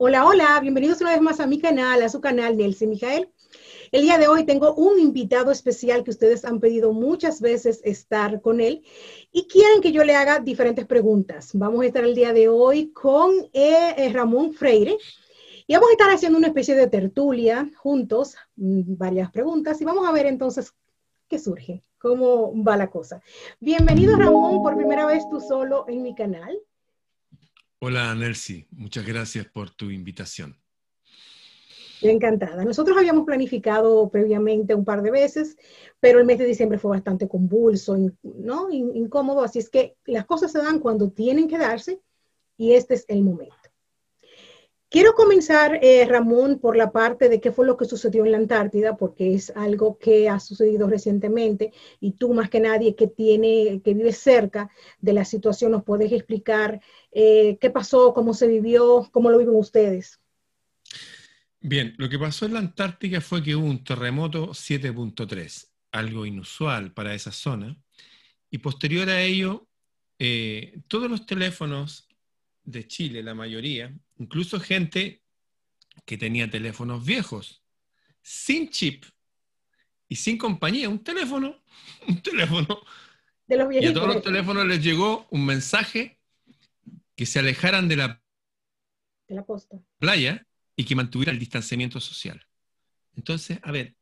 Hola, hola, bienvenidos una vez más a mi canal, a su canal Nelson Mijael. El día de hoy tengo un invitado especial que ustedes han pedido muchas veces estar con él y quieren que yo le haga diferentes preguntas. Vamos a estar el día de hoy con eh, eh, Ramón Freire y vamos a estar haciendo una especie de tertulia juntos, mm, varias preguntas y vamos a ver entonces qué surge, cómo va la cosa. Bienvenido Ramón, por primera vez tú solo en mi canal. Hola Nelsi, muchas gracias por tu invitación. Encantada. Nosotros habíamos planificado previamente un par de veces, pero el mes de diciembre fue bastante convulso, ¿no? Incómodo, así es que las cosas se dan cuando tienen que darse y este es el momento. Quiero comenzar, eh, Ramón, por la parte de qué fue lo que sucedió en la Antártida, porque es algo que ha sucedido recientemente y tú más que nadie que tiene, que vive cerca de la situación, nos puedes explicar eh, qué pasó, cómo se vivió, cómo lo viven ustedes. Bien, lo que pasó en la Antártica fue que hubo un terremoto 7.3, algo inusual para esa zona, y posterior a ello, eh, todos los teléfonos de Chile, la mayoría, incluso gente que tenía teléfonos viejos, sin chip y sin compañía, un teléfono, un teléfono. De los y a todos los teléfonos les llegó un mensaje que se alejaran de la, la costa. playa y que mantuvieran el distanciamiento social. Entonces, a ver,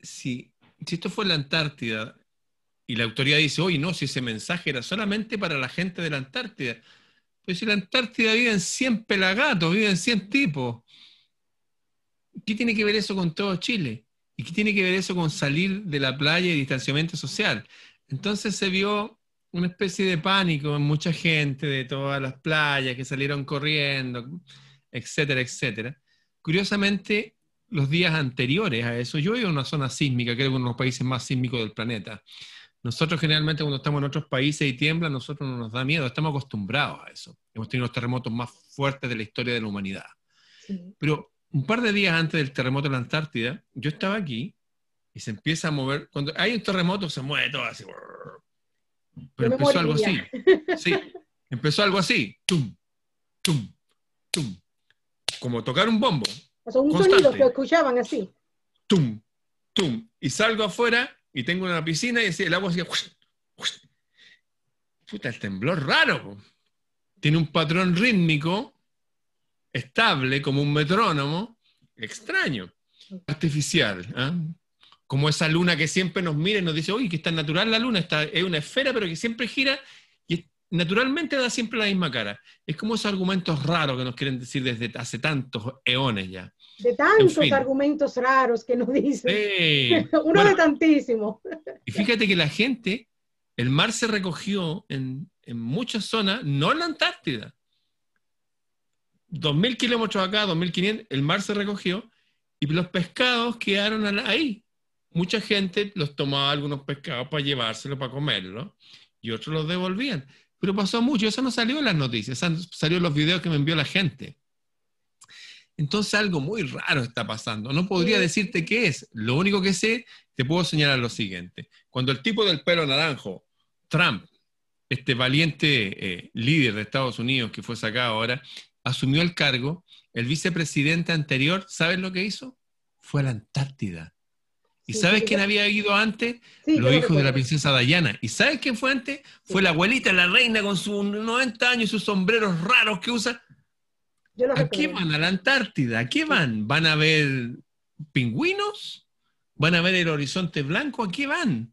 si, si esto fue la Antártida y la autoridad dice, oye, no, si ese mensaje era solamente para la gente de la Antártida, pues si la Antártida viven 100 pelagatos, viven 100 tipos. ¿Qué tiene que ver eso con todo Chile? ¿Y qué tiene que ver eso con salir de la playa y distanciamiento social? Entonces se vio una especie de pánico en mucha gente de todas las playas que salieron corriendo, etcétera, etcétera. Curiosamente, los días anteriores a eso, yo vivo en una zona sísmica, creo que uno de los países más sísmicos del planeta. Nosotros generalmente cuando estamos en otros países y tiembla, nosotros no nos da miedo, estamos acostumbrados a eso. Hemos tenido los terremotos más fuertes de la historia de la humanidad. Pero un par de días antes del terremoto en la Antártida, yo estaba aquí y se empieza a mover. Cuando hay un terremoto se mueve todo así. Pero empezó algo así. Sí, empezó algo así. Tum, tum, tum. Como tocar un bombo. O sea, un sonido que escuchaban así. Tum, tum. Y salgo afuera y tengo una piscina y el agua hacía... Puta, el temblor raro. Tiene un patrón rítmico estable, como un metrónomo, extraño, artificial. ¿ah? Como esa luna que siempre nos mira y nos dice, uy, que está natural la luna, está, es una esfera, pero que siempre gira naturalmente da siempre la misma cara. Es como esos argumentos raros que nos quieren decir desde hace tantos eones ya de tantos argumentos raros que nos dicen. Uno de tantísimos. Y fíjate que la gente, el mar se recogió en, muchas zonas, no en la Antártida. 2.000 kilómetros acá, 2.500, el mar se recogió y los pescados quedaron ahí. Mucha gente los tomaba algunos pescados para llevárselos, para comerlos, y otros los devolvían. Pero pasó mucho, eso no salió en las noticias, salió en los videos que me envió la gente. Entonces algo muy raro está pasando. No podría decirte qué es. Lo único que sé, te puedo señalar lo siguiente. Cuando el tipo del pelo naranjo, Trump, este valiente eh, líder de Estados Unidos que fue sacado ahora, asumió el cargo, el vicepresidente anterior, ¿sabes lo que hizo? Fue a la Antártida. ¿Y sabes quién había ido antes? Los hijos de la princesa Diana. ¿Y sabes quién fue antes? Fue la abuelita, la reina, con sus 90 años y sus sombreros raros que usa. ¿A qué van? ¿A la Antártida? ¿A qué van? ¿Van a ver pingüinos? ¿Van a ver el horizonte blanco? ¿A qué van?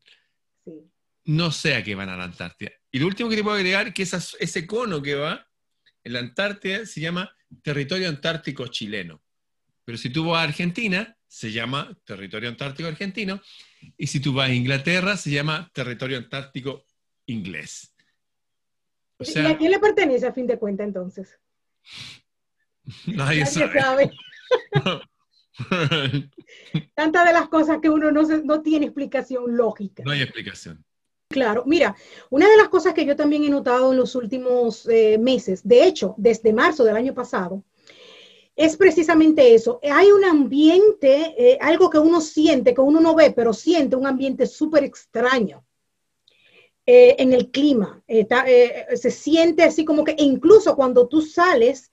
No sé a qué van a la Antártida. Y lo último que te puedo agregar que ese cono que va en la Antártida se llama territorio antártico chileno. Pero si tú vas a Argentina, se llama territorio antártico argentino. Y si tú vas a Inglaterra, se llama territorio antártico inglés. ¿Y a quién le pertenece a fin de cuentas entonces? Nadie, sabe. Tantas de las cosas que uno no, no tiene explicación lógica. No hay explicación. Claro, mira, una de las cosas que yo también he notado en los últimos eh, meses, de hecho, desde marzo del año pasado, es precisamente eso. Hay un ambiente, eh, algo que uno siente, que uno no ve, pero siente un ambiente súper extraño. eh, en el clima. Eh, se siente así como que incluso cuando tú sales,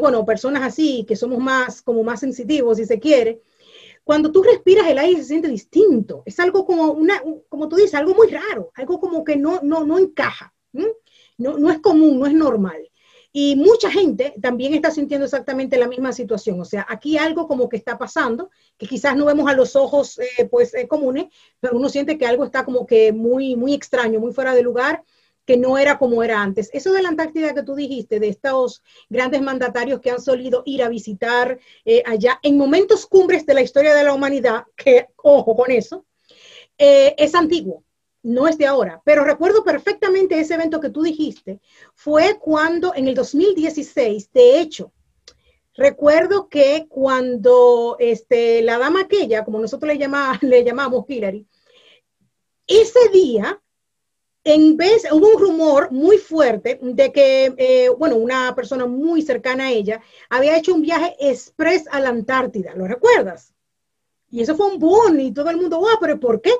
bueno, personas así que somos más, como más sensitivos, si se quiere, cuando tú respiras el aire se siente distinto. Es algo como una, como tú dices, algo muy raro, algo como que no, no, no encaja. No, no es común, no es normal. Y mucha gente también está sintiendo exactamente la misma situación. O sea, aquí algo como que está pasando, que quizás no vemos a los ojos eh, pues eh, comunes, pero uno siente que algo está como que muy, muy extraño, muy fuera de lugar, que no era como era antes. Eso de la Antártida que tú dijiste, de estos grandes mandatarios que han solido ir a visitar eh, allá en momentos cumbres de la historia de la humanidad, que ojo con eso, es antiguo no es de ahora, pero recuerdo perfectamente ese evento que tú dijiste, fue cuando en el 2016, de hecho, recuerdo que cuando este, la dama aquella, como nosotros le, llama, le llamamos Hillary, ese día, en vez, hubo un rumor muy fuerte de que, eh, bueno, una persona muy cercana a ella había hecho un viaje express a la Antártida, ¿lo recuerdas? Y eso fue un boom y todo el mundo, wow, pero ¿por qué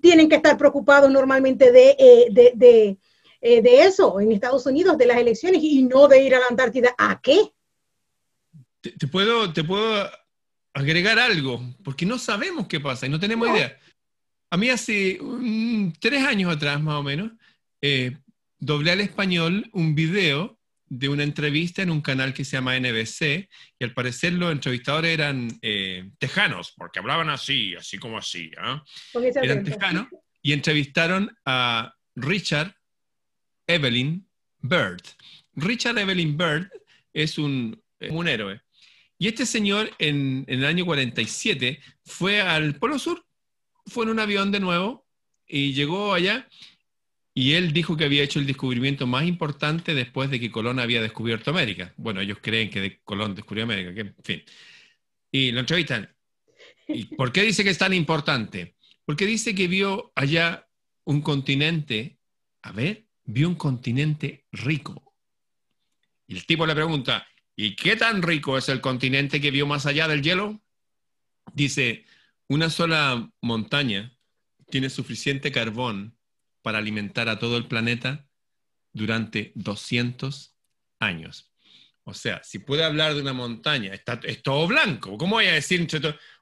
tienen que estar preocupados normalmente de, eh, de, eh, de, eso en Estados Unidos, de las elecciones y no de ir a la Antártida? ¿A qué? Te, puedo, te puedo agregar algo, porque no sabemos qué pasa y no tenemos idea. A mí hace tres años atrás, más o menos, eh, doblé al español un video de una entrevista en un canal que se llama NBC, y al parecer los entrevistadores eran eh, tejanos, porque hablaban así, así como así. ¿ah? Eran tejanos, y entrevistaron a Richard Evelyn Bird. Richard Evelyn Bird es un, un héroe. Y este señor en, en, el año 47 fue al Polo Sur, fue en un avión de nuevo y llegó allá y él dijo que había hecho el descubrimiento más importante después de que Colón había descubierto América. Bueno, ellos creen que Colón descubrió América, que, en fin. Y lo entrevistan. ¿Y por qué dice que es tan importante? Porque dice que vio allá un continente, a ver, vio un continente rico. Y el tipo le pregunta, ¿y qué tan rico es el continente que vio más allá del hielo? Dice, una sola montaña tiene suficiente carbón para alimentar a todo el planeta durante 200 años. O sea, si puede hablar de una montaña, está, es todo blanco. ¿Cómo voy a decir,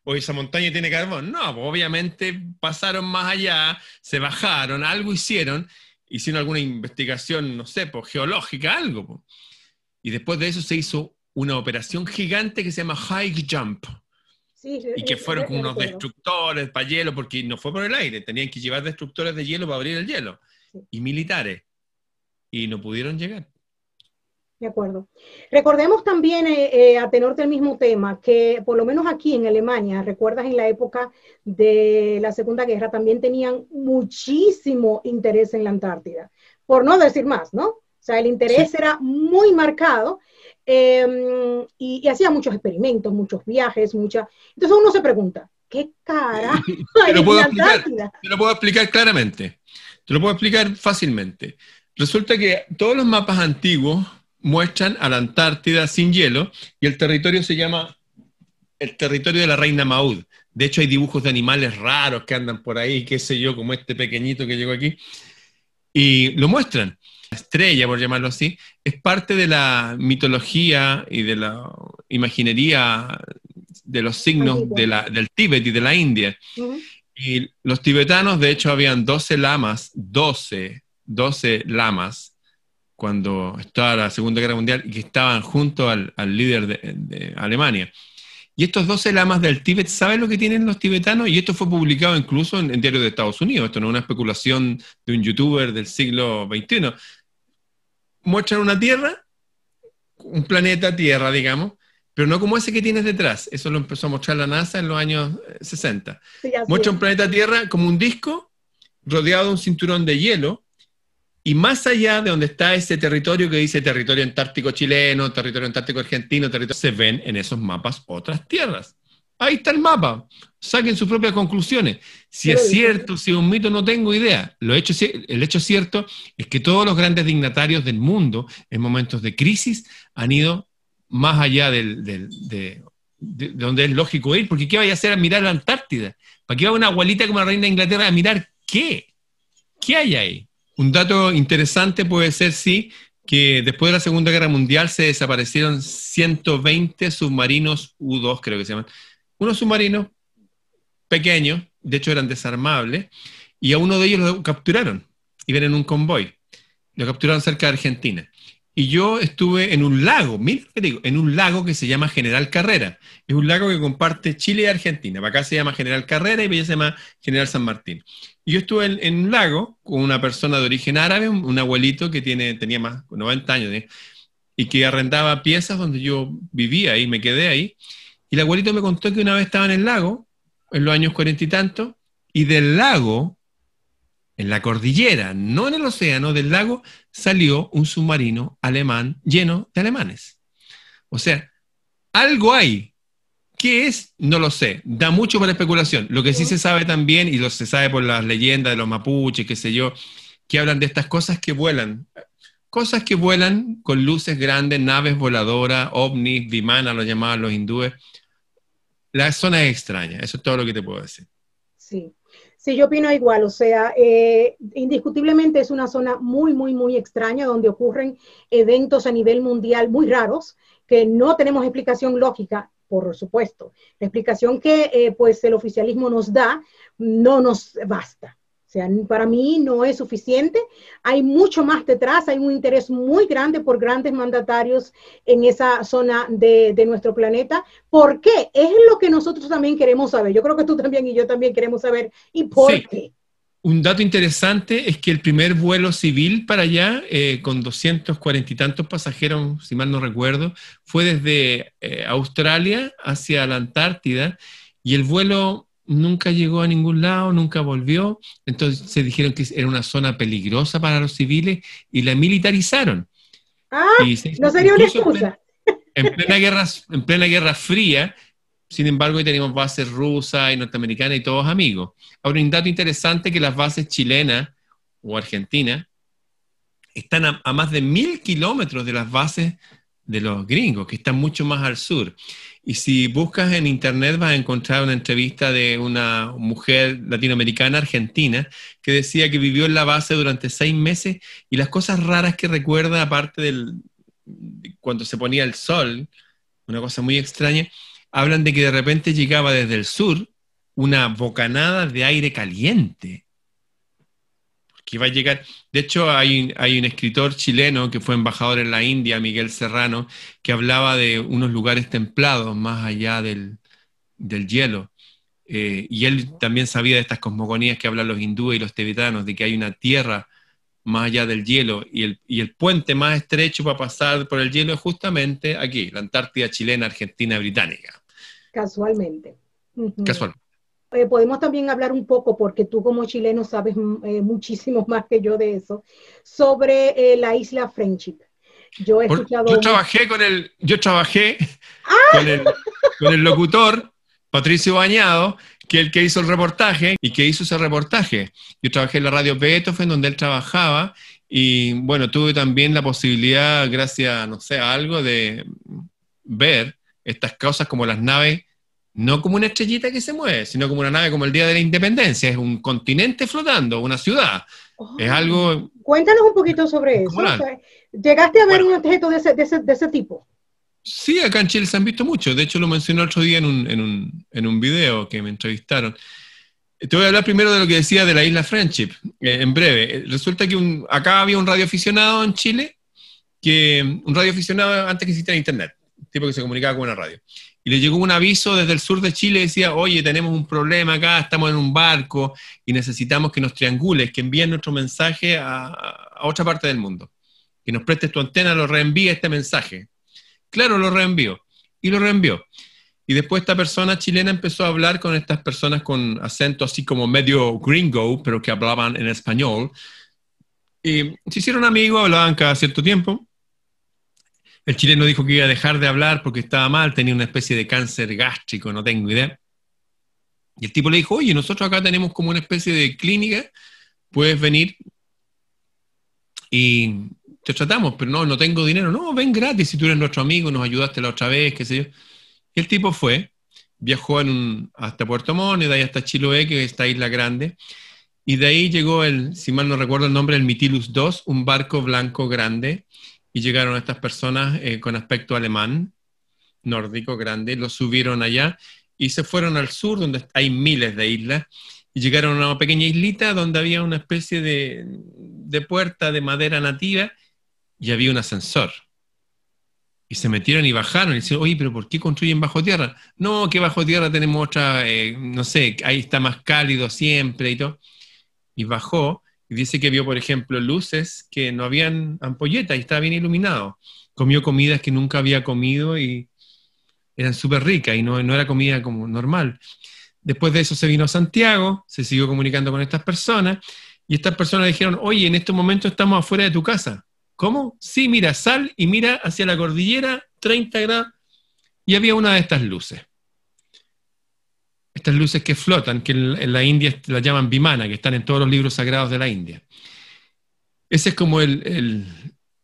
hoy esa montaña tiene carbón? No, pues, obviamente pasaron más allá, se bajaron, algo hicieron, hicieron alguna investigación, no sé, pues, geológica, algo. Pues. Y después de eso se hizo una operación gigante que se llama High Jump, y que fueron como unos destructores para hielo, porque no fue por el aire, tenían que llevar destructores de hielo para abrir el hielo, y militares, y no pudieron llegar. De acuerdo. Recordemos también, eh, eh, a tenor del mismo tema, que por lo menos aquí en Alemania, recuerdas en la época de la Segunda Guerra, también tenían muchísimo interés en la Antártida, por no decir más, ¿no? O sea, el interés era muy marcado Em, y, hacía muchos experimentos, muchos viajes, mucha... Entonces uno se pregunta, ¿qué cara? te, lo puedo explicar, te lo puedo explicar claramente, te lo puedo explicar fácilmente. Resulta que todos los mapas antiguos muestran a la Antártida sin hielo y el territorio se llama el territorio de la reina Maud. De hecho, hay dibujos de animales raros que andan por ahí, qué sé yo, como este pequeñito que llegó aquí, y lo muestran estrella, por llamarlo así, es parte de la mitología y de la imaginería de los signos de la, del Tíbet y de la India. Y los tibetanos, de hecho, habían 12 lamas, 12, 12 lamas, cuando estaba la Segunda Guerra Mundial, y que estaban junto al, líder de, Alemania. Y estos 12 lamas del Tíbet, ¿saben lo que tienen los tibetanos? Y esto fue publicado incluso en, en diarios de Estados Unidos. Esto no es una especulación de un youtuber del siglo XXI muestran una Tierra, un planeta Tierra, digamos, pero no como ese que tienes detrás. Eso lo empezó a mostrar la NASA en los años 60. Eh, Muestra un planeta Tierra como un disco rodeado de un cinturón de hielo y más allá de donde está ese territorio que dice territorio antártico chileno, territorio antártico argentino, territorio, se ven en esos mapas otras tierras. Ahí está el mapa. Saquen sus propias conclusiones. Si es cierto, si es un mito, no tengo idea. Lo hecho, el hecho cierto es que todos los grandes dignatarios del mundo, en momentos de crisis, han ido más allá de, donde es lógico ir, porque ¿qué vaya a hacer a mirar la Antártida? ¿Para qué va una abuelita como la reina de Inglaterra a mirar qué? ¿Qué hay ahí? Un dato interesante puede ser, sí, que después de la Segunda Guerra Mundial se desaparecieron 120 submarinos U-2, creo que se llaman. Unos submarinos pequeños, de hecho eran desarmables, y a uno de ellos lo capturaron. Iban en un convoy. Lo capturaron cerca de Argentina. Y yo estuve en un lago, mira lo que digo, en un lago que se llama General Carrera. Es un lago que comparte Chile y Argentina. Acá se llama General Carrera y allá se llama General San Martín. Y yo estuve en, un lago con una persona de origen árabe, un, abuelito que tiene, tenía más de 90 años, ¿eh? y que arrendaba piezas donde yo vivía y me quedé ahí. Y el abuelito me contó que una vez estaba en el lago, en los años cuarenta y tanto, y del lago en la cordillera, no en el océano del lago, salió un submarino alemán lleno de alemanes. O sea, algo hay. ¿Qué es? No lo sé. Da mucho para especulación. Lo que sí se sabe también, y lo se sabe por las leyendas de los mapuches, qué sé yo, que hablan de estas cosas que vuelan. Cosas que vuelan con luces grandes, naves voladoras, ovnis, vimana, lo llamaban los hindúes. La zona es extraña, eso es todo lo que te puedo decir. Sí. Sí, yo opino igual, o sea, eh, indiscutiblemente es una zona muy, muy, muy extraña donde ocurren eventos a nivel mundial muy raros que no tenemos explicación lógica, por supuesto. La explicación que eh, pues el oficialismo nos da no nos basta. O sea, para mí no es suficiente. Hay mucho más detrás, hay un interés muy grande por grandes mandatarios en esa zona de, nuestro planeta. ¿Por qué? Es lo que nosotros también queremos saber. Yo creo que tú también y yo también queremos saber. ¿Y por qué? Un dato interesante es que el primer vuelo civil para allá, eh, con 240 y tantos pasajeros, si mal no recuerdo, fue desde eh, Australia hacia la Antártida y el vuelo nunca llegó a ningún lado, nunca volvió. Entonces se dijeron que era una zona peligrosa para los civiles y la militarizaron. Ah, no sería una excusa. En plena, guerra, en plena guerra fría, sin embargo, hoy tenemos bases rusas y norteamericanas y todos amigos. Ahora, un dato interesante que las bases chilenas o argentinas están a más de mil kilómetros de las bases de los gringos, que están mucho más al sur. Y si buscas en internet vas a encontrar una entrevista de una mujer latinoamericana argentina que decía que vivió en la base durante seis meses y las cosas raras que recuerda, aparte del cuando se ponía el sol, una cosa muy extraña, hablan de que de repente llegaba desde el sur una bocanada de aire caliente que iba a llegar. De hecho, hay, hay un escritor chileno que fue embajador en la India, Miguel Serrano, que hablaba de unos lugares templados más allá del, hielo. Eh, y él también sabía de estas cosmogonías que hablan los hindúes y los tibetanos, de que hay una tierra más allá del hielo y el, y el puente más estrecho para pasar por el hielo es justamente aquí, la Antártida chilena, Argentina, británica. Casualmente. Casualmente. Eh, podemos también hablar un poco, porque tú como chileno sabes mm, eh, muchísimo más que yo de eso, sobre eh, la isla Friendship. Yo he escuchado... Yo trabajé con el, yo trabajé ¡Ah! con, el, locutor Patricio Bañado, que es el que hizo el reportaje y que hizo ese reportaje. Yo trabajé en la radio Beethoven, donde él trabajaba, y bueno, tuve también la posibilidad, gracias, no sé, a algo de ver estas cosas como las naves no como una estrellita que se mueve, sino como una nave como el Día de la Independencia, es un continente flotando, una ciudad. es algo... Cuéntanos un poquito sobre eso. ¿Llegaste a ver un objeto de ese, de, ese, de ese, tipo? Sí, acá en Chile se han visto mucho. De hecho, lo mencioné otro día en un, en un, en un video que me entrevistaron. Te voy a hablar primero de lo que decía de la isla Friendship, eh, en breve. Resulta que un, acá había un radioaficionado en Chile, que un radioaficionado antes que existiera Internet, tipo que se comunicaba con una radio y le llegó un aviso desde el sur de Chile, decía, oye, tenemos un problema acá, estamos en un barco y necesitamos que nos triangules, que envíen nuestro mensaje a, otra parte del mundo, que nos prestes tu antena, lo reenvíe este mensaje. Claro, lo reenvió y lo reenvió. Y después esta persona chilena empezó a hablar con estas personas con acento así como medio gringo, pero que hablaban en español. Y se hicieron amigos, hablaban cada cierto tiempo. El chileno dijo que iba a dejar de hablar porque estaba mal, tenía una especie de cáncer gástrico, no tengo idea. Y el tipo le dijo, oye, nosotros acá tenemos como una especie de clínica, puedes venir y te tratamos, pero no, no tengo dinero. No, ven gratis si tú eres nuestro amigo, nos ayudaste la otra vez, qué sé yo. Y el tipo fue, viajó hasta Puerto Montt, de ahí hasta Chiloé, que es esta isla grande, Y de ahí llegó el, si mal no recuerdo el nombre, el Mitilus II, un barco blanco grande, y llegaron estas personas eh, con aspecto alemán, nórdico grande, lo subieron allá y se fueron al sur, donde hay miles de islas, y llegaron a una pequeña islita donde había una especie de, de puerta de madera nativa y había un ascensor. Y se metieron y bajaron y dicen, oye, pero ¿por qué construyen bajo tierra? No, que bajo tierra tenemos otra, eh, no sé, ahí está más cálido siempre y todo. Y bajó y dice que vio, por ejemplo, luces que no habían ampolletas y estaba bien iluminado. Comió comidas que nunca había comido y eran súper ricas y no, no era comida como normal. Después de eso se vino a Santiago, se siguió comunicando con estas personas y estas personas dijeron, oye, en este momento estamos afuera de tu casa. ¿Cómo? Sí, mira, sal y mira hacia la cordillera, 30 grados, y había una de estas luces. Estas luces que flotan, que en la India las llaman Vimana, que están en todos los libros sagrados de la India. Ese es como el,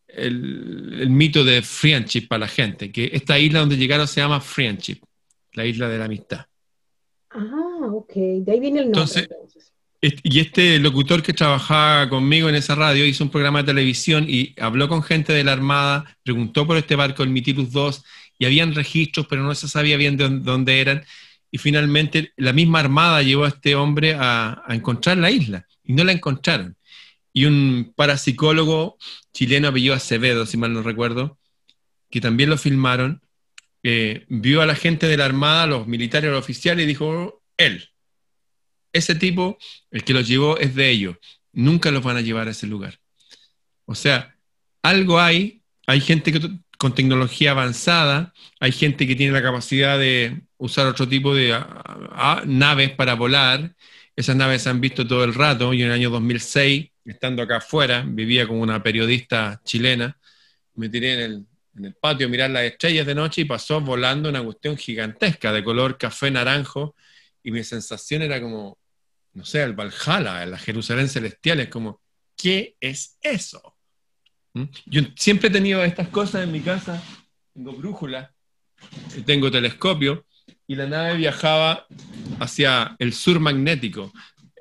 el, mito de friendship para la gente, que esta isla donde llegaron se llama friendship, la isla de la amistad. Ah, ok, de ahí viene el nombre. entonces y este locutor que trabajaba conmigo en esa radio hizo un programa de televisión y habló con gente de la Armada, preguntó por este barco, el Mitilus 2, y habían registros, pero no se sabía bien de dónde eran. Y finalmente la misma Armada llevó a este hombre a, encontrar la isla, y no la encontraron. Y un parapsicólogo chileno apellido Acevedo, si mal no recuerdo, que también lo filmaron, eh, vio a la gente de la Armada, los militares, los oficiales, y dijo, él, ese tipo, el que los llevó es de ellos. Nunca los van a llevar a ese lugar. O sea, algo hay, hay gente con tecnología avanzada, hay gente que tiene la capacidad de usar otro tipo de naves para volar. Esas naves se han visto todo el rato. Yo en el año 2006, estando acá afuera, vivía como una periodista chilena, me tiré en el, en el patio a mirar las estrellas de noche y pasó volando una cuestión gigantesca de color café naranjo y mi sensación era como, no sé, el Valhalla, la Jerusalén celestial, es como, ¿qué es eso? ¿Mm? Yo siempre he tenido estas cosas en mi casa, tengo brújula, tengo telescopio, y la nave viajaba hacia el sur magnético.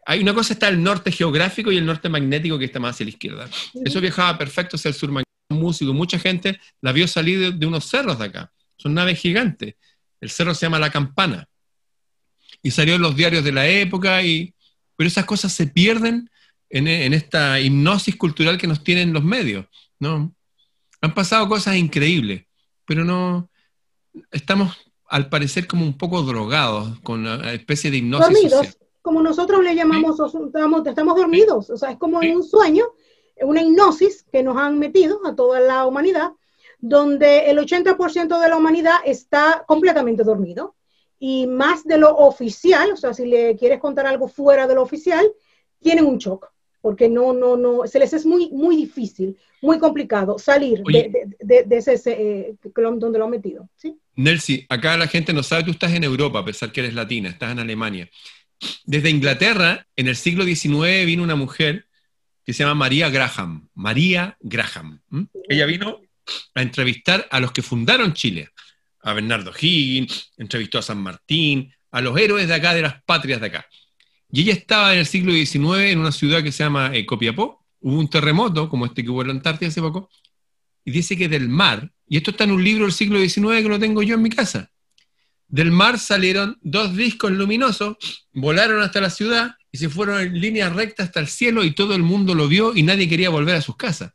Hay una cosa está el norte geográfico y el norte magnético que está más hacia la izquierda. Eso viajaba perfecto hacia el sur magnético. Músico, mucha gente la vio salir de unos cerros de acá. Son naves gigantes. El cerro se llama La Campana. Y salió en los diarios de la época y pero esas cosas se pierden en, esta hipnosis cultural que nos tienen los medios, ¿no? Han pasado cosas increíbles, pero no, estamos al parecer como un poco drogados con una especie de hipnosis Dormidos, como nosotros le llamamos, estamos, dormidos, o sea, es como en un sueño, una hipnosis que nos han metido a toda la humanidad, donde el 80% de la humanidad está completamente dormido y más de lo oficial, o sea, si le quieres contar algo fuera de lo oficial, tienen un shock, porque no, no, no, se les es muy, muy difícil, muy complicado salir de, ese eh, donde lo han metido. ¿sí? Nelsi, acá la gente no sabe, tú estás en Europa, a pesar que eres latina, estás en Alemania. Desde Inglaterra, en el siglo XIX, vino una mujer que se llama María Graham. María Graham. Ella vino a entrevistar a los que fundaron Chile, a Bernardo Higgins, entrevistó a San Martín, a los héroes de acá, de las patrias de acá. Y ella estaba en el siglo XIX en una ciudad que se llama eh, Copiapó. Hubo un terremoto, como este que hubo en la Antártida hace poco, y dice que del mar, y esto está en un libro del siglo XIX que lo tengo yo en mi casa, del mar salieron dos discos luminosos, volaron hasta la ciudad y se fueron en línea recta hasta el cielo y todo el mundo lo vio y nadie quería volver a sus casas.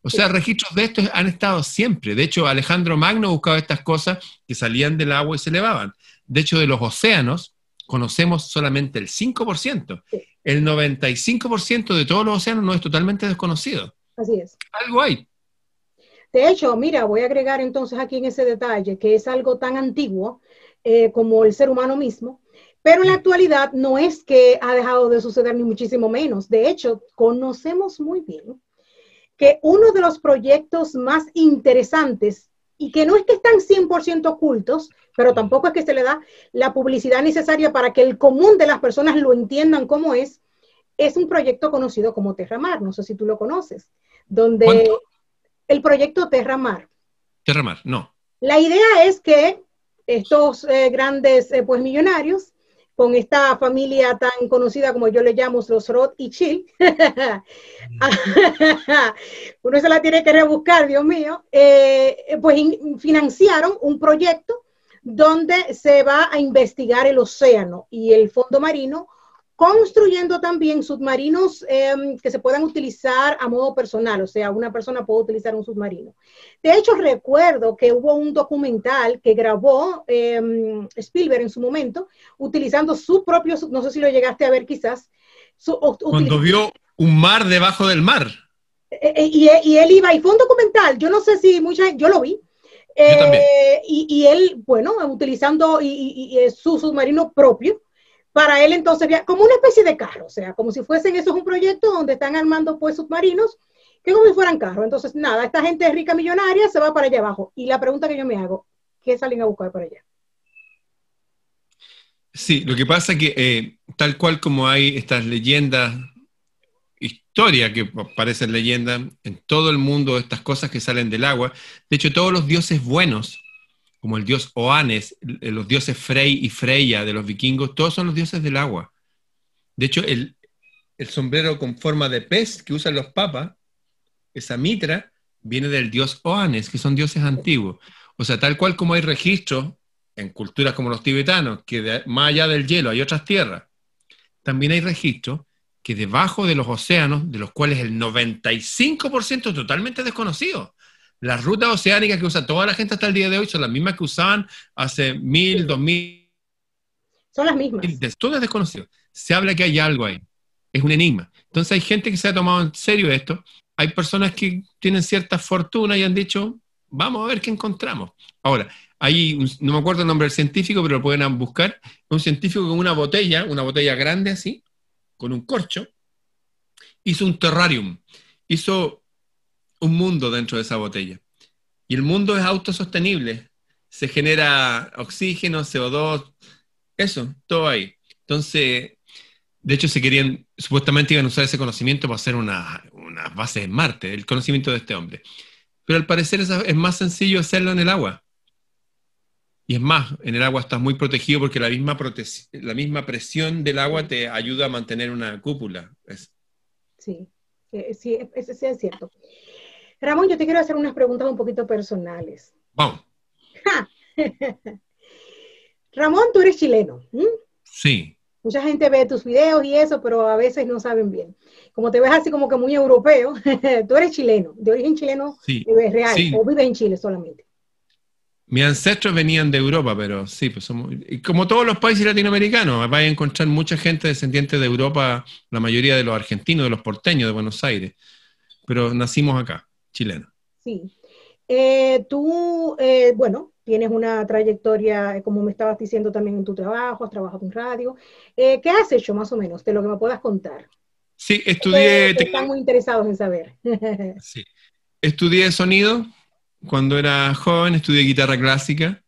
O sea, registros de estos han estado siempre. De hecho, Alejandro Magno buscaba estas cosas que salían del agua y se elevaban. De hecho, de los océanos conocemos solamente el 5%. El 95% de todos los océanos no es totalmente desconocido. Así es. Algo hay. De hecho, mira, voy a agregar entonces aquí en ese detalle que es algo tan antiguo eh, como el ser humano mismo, pero en la actualidad no es que ha dejado de suceder ni muchísimo menos. De hecho, conocemos muy bien que uno de los proyectos más interesantes y que no es que están 100% ocultos, pero tampoco es que se le da la publicidad necesaria para que el común de las personas lo entiendan como es, es un proyecto conocido como Terramar, no sé si tú lo conoces, donde el proyecto Terramar. Terramar, no. La idea es que estos eh, grandes eh, pues millonarios con esta familia tan conocida como yo le llamo los Roth y Chill. Uno se la tiene que rebuscar, Dios mío. Eh, pues financiaron un proyecto donde se va a investigar el océano y el fondo marino construyendo también submarinos em, que se puedan utilizar a modo personal, o sea, una persona puede utilizar un submarino. De hecho, recuerdo que hubo un documental que grabó em, Spielberg en su momento, utilizando su propio, no sé si lo llegaste a ver quizás. Cuando vio un mar debajo del mar. Eh, eh, y, él iba, y fue un documental, yo no sé si mucha yo lo vi, eh, y, él, bueno, utilizando y, su submarino propio, para él entonces, como una especie de carro, o sea, como si fuesen, eso es un proyecto donde están armando pues submarinos, que como si fueran carros. Entonces, nada, esta gente rica millonaria se va para allá abajo. Y la pregunta que yo me hago, ¿qué salen a buscar para allá? Sí, lo que pasa es que eh, tal cual como hay estas leyendas, historia que parecen leyendas en todo el mundo, estas cosas que salen del agua, de hecho todos los dioses buenos como el dios Oanes, los dioses Frey y Freya de los vikingos, todos son los dioses del agua. De hecho, el, sombrero con forma de pez que usan los papas, esa mitra, viene del dios Oanes, que son dioses antiguos. O sea, tal cual como hay registros en culturas como los tibetanos, que más allá del hielo hay otras tierras, también hay registros que debajo de los océanos, de los cuales el 95% es totalmente desconocido, las rutas oceánicas que usa toda la gente hasta el día de hoy son las mismas que usaban hace mil, dos mil. Son las mismas. Todo es desconocido. Se habla que hay algo ahí. Es un enigma. Entonces hay gente que se ha tomado en serio esto. Hay personas que tienen cierta fortuna y han dicho, vamos a ver qué encontramos. Ahora, hay, no me acuerdo el nombre del científico, pero lo pueden buscar. Un científico con una botella, una botella grande así, con un corcho, hizo un terrarium. Hizo un mundo dentro de esa botella. Y el mundo es autosostenible. Se genera oxígeno, CO2, eso, todo ahí. Entonces, de hecho, se querían, supuestamente iban a usar ese conocimiento para hacer una, una base en Marte, el conocimiento de este hombre. Pero al parecer es, más sencillo hacerlo en el agua. Y es más, en el agua estás muy protegido porque la misma, la misma presión del agua te ayuda a mantener una cúpula. Sí, eh, sí, sí, es cierto. Ramón, yo te quiero hacer unas preguntas un poquito personales. Vamos. Ramón, tú eres chileno. Sí. Mucha gente ve tus videos y eso, pero a veces no saben bien. Como te ves así como que muy europeo, tú eres chileno, de origen chileno sí. real, o vives en Chile solamente. Mis ancestros venían de Europa, pero sí, pues somos, como todos los países latinoamericanos, vais a encontrar mucha gente descendiente de Europa, la mayoría de los argentinos, de los porteños de Buenos Aires, pero nacimos acá chileno. Sí. Eh, tú, eh, bueno, tienes una trayectoria, eh, como me estabas diciendo también en tu trabajo, has trabajado en radio. ¿Qué has hecho más o menos de lo que me puedas contar? Sí, estudié... están muy interesados en saber. sí. Estudié sonido cuando era joven, estudié guitarra clásica.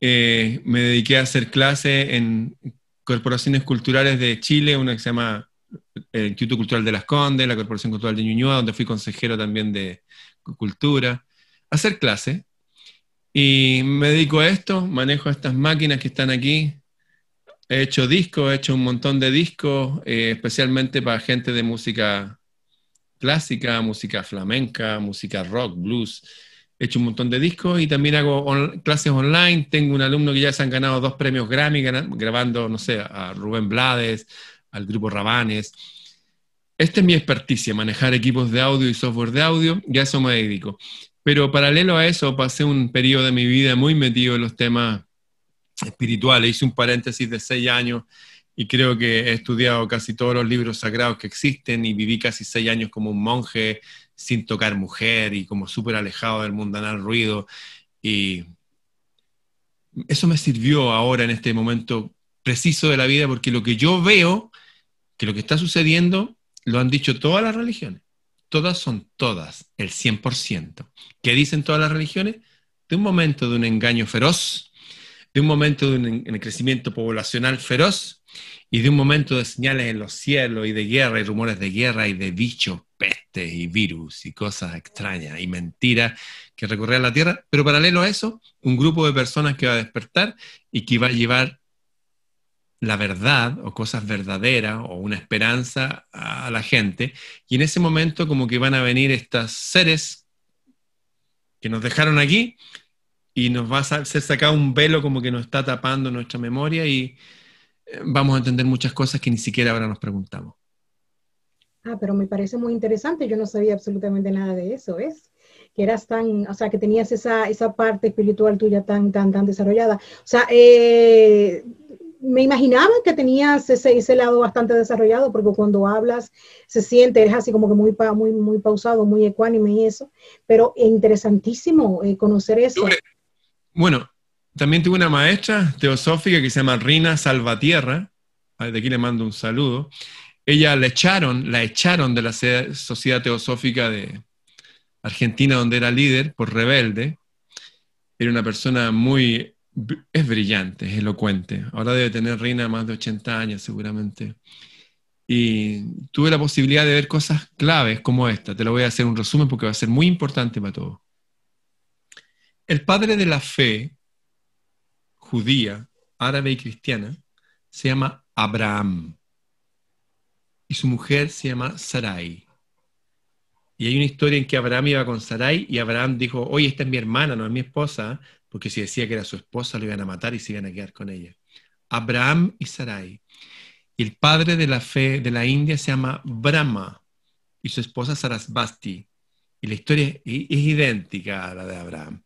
me dediqué a hacer clases en corporaciones culturales de Chile, una que se llama el Instituto Cultural de Las Condes, la Corporación Cultural de Ñuñoa, donde fui consejero también de cultura, hacer clase. Y me dedico a esto, manejo estas máquinas que están aquí. He hecho discos, he hecho un montón de discos, eh, especialmente para gente de música clásica, música flamenca, música rock, blues. He hecho un montón de discos y también hago clases online. Tengo un alumno que ya se han ganado dos premios Grammy grabando, no sé, a Rubén Blades, al grupo Rabanes. Esta es mi experticia, manejar equipos de audio y software de audio, y a eso me dedico. Pero paralelo a eso, pasé un periodo de mi vida muy metido en los temas espirituales. Hice un paréntesis de seis años y creo que he estudiado casi todos los libros sagrados que existen y viví casi seis años como un monje sin tocar mujer y como súper alejado del mundanal ruido. Y eso me sirvió ahora en este momento preciso de la vida porque lo que yo veo que lo que está sucediendo lo han dicho todas las religiones. Todas son todas, el 100%. ¿Qué dicen todas las religiones? De un momento de un engaño feroz, de un momento de un crecimiento poblacional feroz y de un momento de señales en los cielos y de guerra y rumores de guerra y de bichos, pestes y virus y cosas extrañas y mentiras que recorren la tierra. Pero paralelo a eso, un grupo de personas que va a despertar y que va a llevar la verdad o cosas verdaderas o una esperanza a la gente. Y en ese momento como que van a venir estos seres que nos dejaron aquí y nos va a ser sacado un velo como que nos está tapando nuestra memoria y eh, vamos a entender muchas cosas que ni siquiera ahora nos preguntamos. Ah, pero me parece muy interesante. Yo no sabía absolutamente nada de eso, ¿ves? Que eras tan, o sea, que tenías esa, esa parte espiritual tuya tan, tan, tan desarrollada. O sea, eh, me imaginaba que tenías ese, lado bastante desarrollado, porque cuando hablas se siente, es así como que muy, muy, muy pausado, muy ecuánime y eso, pero es interesantísimo eh, conocer eso. Bueno, también tuve una maestra teosófica que se llama Rina Salvatierra, de aquí le mando un saludo. Ella la echaron, la echaron de la Sociedad Teosófica de Argentina, donde era líder, por rebelde. Era una persona muy es brillante, es elocuente. Ahora debe tener Reina más de 80 años seguramente. Y tuve la posibilidad de ver cosas claves como esta. Te lo voy a hacer un resumen porque va a ser muy importante para todos. El padre de la fe judía, árabe y cristiana se llama Abraham. Y su mujer se llama Sarai. Y hay una historia en que Abraham iba con Sarai y Abraham dijo, oye, esta es mi hermana, no es mi esposa porque si decía que era su esposa lo iban a matar y se iban a quedar con ella. Abraham y Sarai. Y el padre de la fe de la India se llama Brahma y su esposa Sarasvati. Y la historia es, idéntica a la de Abraham.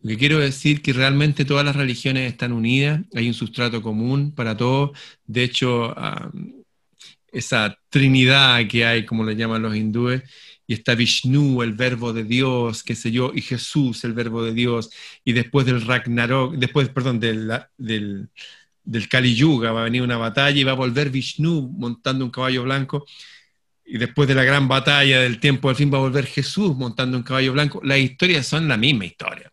Lo que quiero decir que realmente todas las religiones están unidas, hay un sustrato común para todos. De hecho, ah, esa trinidad que hay, como le llaman los hindúes, y está Vishnu, el verbo de Dios, qué sé yo, y Jesús, el verbo de Dios, y después del Ragnarok, después, perdón, del, del, del Kali Yuga va a venir una batalla y va a volver Vishnu montando un caballo blanco, y después de la gran batalla del tiempo al fin va a volver Jesús montando un caballo blanco. Las historias son la misma historia.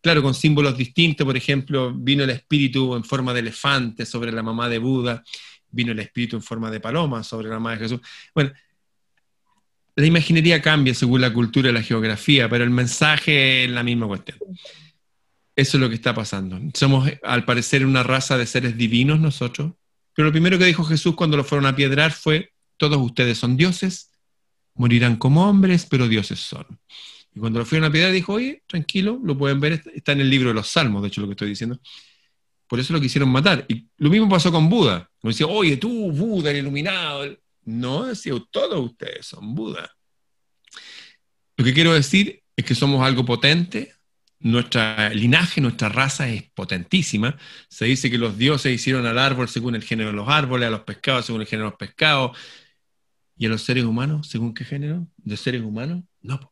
Claro, con símbolos distintos, por ejemplo, vino el espíritu en forma de elefante sobre la mamá de Buda, vino el espíritu en forma de paloma sobre la mamá de Jesús. Bueno, la imaginería cambia según la cultura y la geografía, pero el mensaje es la misma cuestión. Eso es lo que está pasando. Somos, al parecer, una raza de seres divinos nosotros. Pero lo primero que dijo Jesús cuando lo fueron a piedrar fue, todos ustedes son dioses, morirán como hombres, pero dioses son. Y cuando lo fueron a piedrar dijo, oye, tranquilo, lo pueden ver, está en el libro de los Salmos, de hecho lo que estoy diciendo. Por eso lo quisieron matar. Y lo mismo pasó con Buda. Como decía, oye, tú, Buda, el iluminado, no, decía, todos ustedes son Buda. Lo que quiero decir es que somos algo potente, nuestra linaje, nuestra raza es potentísima. Se dice que los dioses hicieron al árbol según el género de los árboles, a los pescados según el género de los pescados, y a los seres humanos según qué género de seres humanos. No,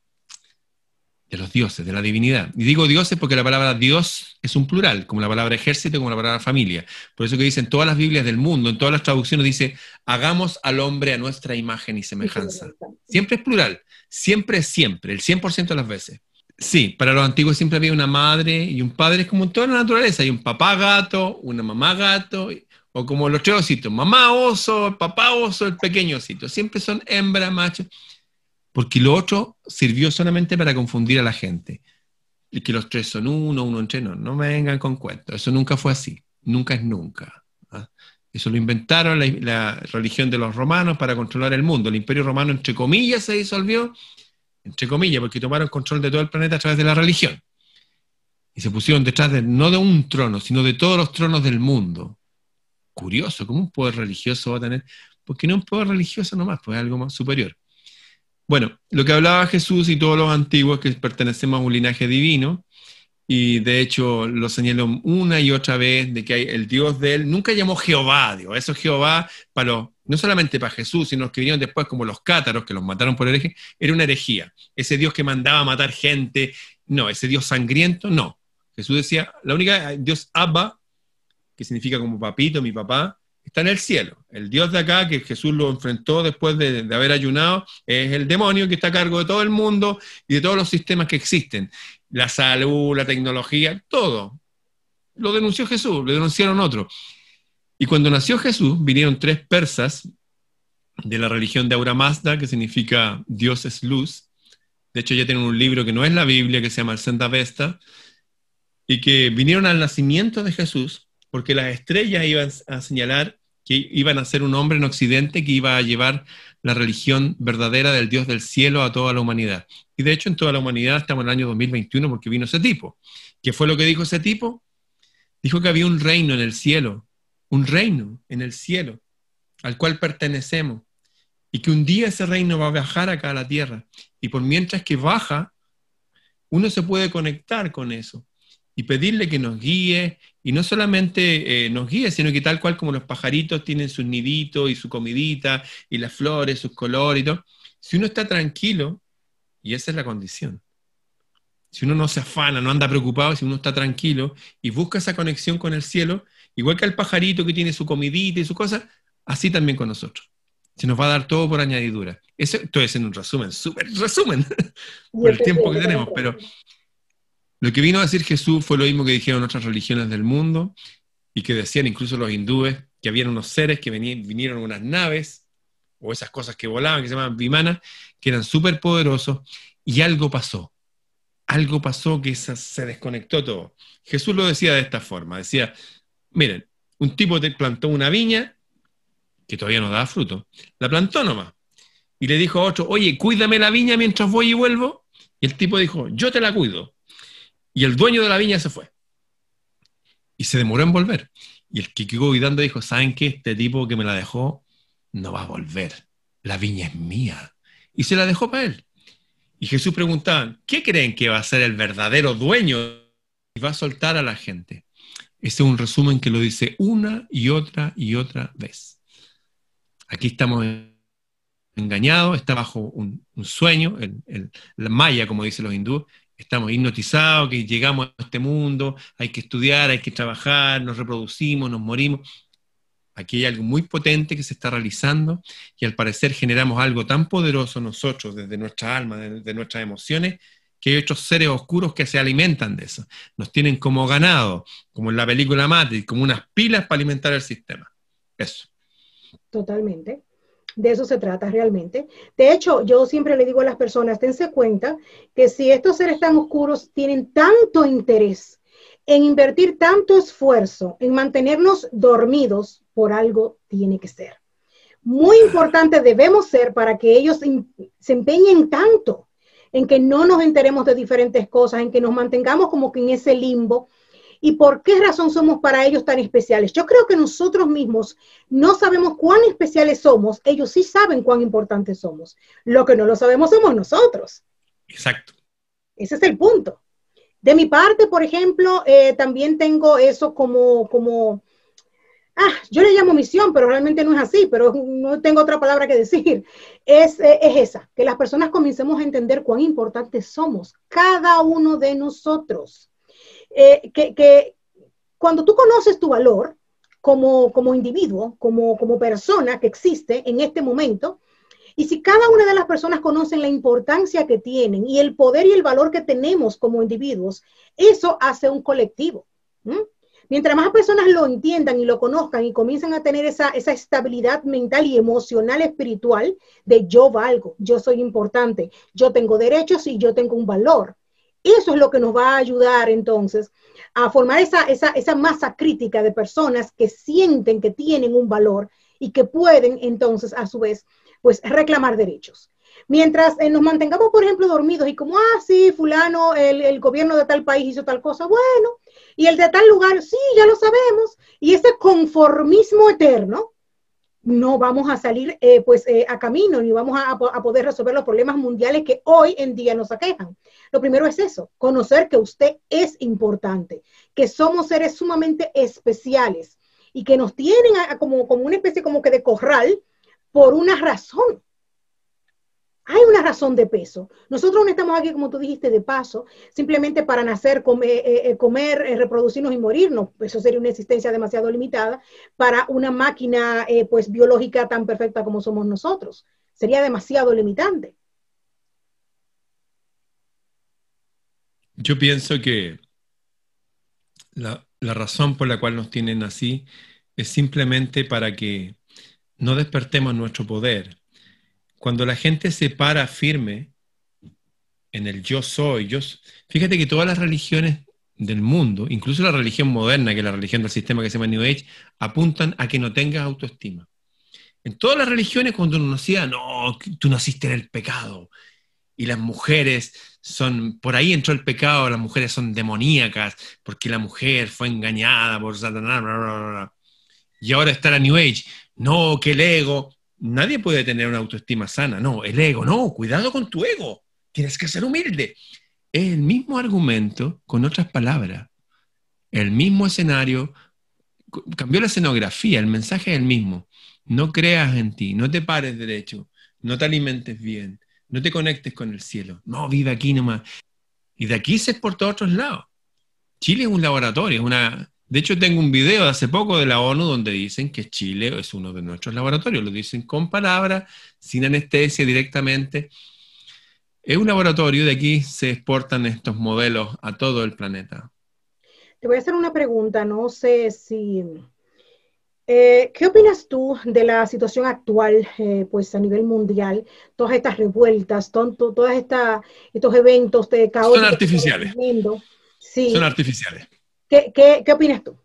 de los dioses, de la divinidad. Y digo dioses porque la palabra Dios es un plural, como la palabra ejército, como la palabra familia. Por eso que dicen todas las Biblias del mundo, en todas las traducciones dice, hagamos al hombre a nuestra imagen y semejanza. Siempre es plural, siempre es siempre, el 100% de las veces. Sí, para los antiguos siempre había una madre y un padre, es como en toda la naturaleza, hay un papá gato, una mamá gato, o como los tres ositos, mamá oso, papá oso, el pequeño osito. Siempre son hembra, macho porque lo otro sirvió solamente para confundir a la gente. Y que los tres son uno, uno entre no, no me vengan con cuentos. Eso nunca fue así. Nunca es nunca. ¿ah? Eso lo inventaron la, religión de los romanos para controlar el mundo. El imperio romano, entre comillas, se disolvió, entre comillas, porque tomaron control de todo el planeta a través de la religión. Y se pusieron detrás de, no de un trono, sino de todos los tronos del mundo. Curioso, ¿cómo un poder religioso va a tener? Porque no un poder religioso nomás, pues es algo más superior. Bueno, lo que hablaba Jesús y todos los antiguos que pertenecemos a un linaje divino, y de hecho lo señaló una y otra vez de que hay el Dios de él, nunca llamó Jehová, Dios, eso es Jehová para no solamente para Jesús, sino los que vinieron después como los cátaros, que los mataron por hereje, era una herejía. Ese Dios que mandaba matar gente, no, ese Dios sangriento, no. Jesús decía, la única, Dios Abba, que significa como papito, mi papá, está en el cielo. El Dios de acá, que Jesús lo enfrentó después de, haber ayunado, es el demonio que está a cargo de todo el mundo y de todos los sistemas que existen. La salud, la tecnología, todo. Lo denunció Jesús, lo denunciaron otros. Y cuando nació Jesús, vinieron tres persas de la religión de Aura Mazda, que significa Dios es luz. De hecho, ya tienen un libro que no es la Biblia, que se llama el Santa Vesta, y que vinieron al nacimiento de Jesús porque las estrellas iban a señalar que iban a ser un hombre en Occidente que iba a llevar la religión verdadera del Dios del cielo a toda la humanidad. Y de hecho en toda la humanidad estamos en el año 2021 porque vino ese tipo. ¿Qué fue lo que dijo ese tipo? Dijo que había un reino en el cielo, un reino en el cielo al cual pertenecemos y que un día ese reino va a bajar acá a la tierra. Y por mientras que baja, uno se puede conectar con eso y pedirle que nos guíe, y no solamente eh, nos guíe, sino que tal cual como los pajaritos tienen sus niditos y su comidita, y las flores, sus colores y todo, si uno está tranquilo, y esa es la condición, si uno no se afana, no anda preocupado, si uno está tranquilo y busca esa conexión con el cielo, igual que el pajarito que tiene su comidita y su cosa, así también con nosotros. Se nos va a dar todo por añadidura. Eso estoy haciendo un resumen, súper resumen, por el tiempo que tenemos, pero lo que vino a decir Jesús fue lo mismo que dijeron otras religiones del mundo y que decían incluso los hindúes, que habían unos seres que venían, vinieron unas naves o esas cosas que volaban, que se llamaban vimanas, que eran súper poderosos y algo pasó. Algo pasó que se desconectó todo. Jesús lo decía de esta forma, decía, miren, un tipo te plantó una viña que todavía no daba fruto, la plantó nomás. Y le dijo a otro, oye, cuídame la viña mientras voy y vuelvo. Y el tipo dijo, yo te la cuido. Y el dueño de la viña se fue. Y se demoró en volver. Y el que quedó cuidando dijo, ¿saben qué? Este tipo que me la dejó no va a volver. La viña es mía. Y se la dejó para él. Y Jesús preguntaba, ¿qué creen que va a ser el verdadero dueño? Y va a soltar a la gente. Ese es un resumen que lo dice una y otra y otra vez. Aquí estamos engañados, está bajo un, sueño, el, la maya, como dicen los hindúes, estamos hipnotizados, que llegamos a este mundo, hay que estudiar, hay que trabajar, nos reproducimos, nos morimos. Aquí hay algo muy potente que se está realizando y al parecer generamos algo tan poderoso nosotros desde nuestra alma, desde nuestras emociones, que hay otros seres oscuros que se alimentan de eso. Nos tienen como ganado, como en la película Matrix, como unas pilas para alimentar el sistema. Eso. Totalmente. De eso se trata realmente. De hecho, yo siempre le digo a las personas, tense cuenta que si estos seres tan oscuros tienen tanto interés en invertir tanto esfuerzo en mantenernos dormidos, por algo tiene que ser. Muy importante debemos ser para que ellos se empeñen tanto en que no nos enteremos de diferentes cosas, en que nos mantengamos como que en ese limbo y por qué razón somos para ellos tan especiales. Yo creo que nosotros mismos no sabemos cuán especiales somos, ellos sí saben cuán importantes somos. Lo que no lo sabemos somos nosotros. Exacto. Ese es el punto. De mi parte, por ejemplo, eh, también tengo eso como, como, ah, yo le llamo misión, pero realmente no es así, pero no tengo otra palabra que decir. Es, eh, es esa, que las personas comencemos a entender cuán importantes somos, cada uno de nosotros. Eh, que, cuando tú conoces tu valor como, como individuo, como, como persona que existe en este momento, y si cada una de las personas conocen la importancia que tienen y el poder y el valor que tenemos como individuos, eso hace un colectivo. Mientras más personas lo entiendan y lo conozcan y comiencen a tener esa, esa estabilidad mental y emocional, espiritual, de yo valgo, yo soy importante, yo tengo derechos y yo tengo un valor. Eso es lo que nos va a ayudar entonces a formar esa, esa, masa crítica de personas que sienten que tienen un valor y que pueden entonces a su vez pues reclamar derechos. Mientras eh, nos mantengamos, por ejemplo, dormidos y como, ah, sí, fulano, el, el, gobierno de tal país hizo tal cosa, bueno, y el de tal lugar, sí, ya lo sabemos, y ese conformismo eterno, no vamos a salir eh, pues eh, a camino ni vamos a, poder resolver los problemas mundiales que hoy en día nos aquejan. Lo primero es eso, conocer que usted es importante, que somos seres sumamente especiales y que nos tienen como, como una especie como que de corral por una razón. Hay una razón de peso. Nosotros no estamos aquí, como tú dijiste, de paso, simplemente para nacer, comer, eh, eh, comer eh, reproducirnos y morirnos. Eso sería una existencia demasiado limitada para una máquina pues, biológica tan perfecta como somos nosotros. Sería demasiado limitante. Yo pienso que la razón por la cual nos tienen así es simplemente para que no despertemos nuestro poder cuando la gente se para firme en el yo soy, yo, fíjate que todas las religiones del mundo, incluso la religión moderna, que es la religión del sistema que se llama New Age, apuntan a que no tengas autoestima. En todas las religiones, cuando uno decía, no, tú naciste en el pecado, y las mujeres son, por ahí entró el pecado, las mujeres son demoníacas, porque la mujer fue engañada por Satanás, bla, bla, bla, y ahora está la New Age, no, que el ego, nadie puede tener una autoestima sana, no, el ego, no, cuidado con tu ego, tienes que ser humilde. Es el mismo argumento con otras palabras, el mismo escenario, cambió la escenografía, el mensaje es el mismo. No creas en ti, no te pares derecho, no te alimentes bien, no te conectes con el cielo. No, vive aquí nomás. Y de aquí se exportó a otros lados. Chile es un laboratorio, es una... De hecho, tengo un video de hace poco de la ONU donde dicen que Chile es uno de nuestros laboratorios. Lo dicen con palabras, sin anestesia, directamente. Es un laboratorio, de aquí se exportan estos modelos a todo el planeta. Te voy a hacer una pregunta, no sé si eh, ¿Qué opinas tú de la situación actual, eh, pues a nivel mundial, todas estas revueltas, todos estos eventos de caos? Son artificiales. Sí. Son artificiales. ¿Qué, qué, qué opinas tú?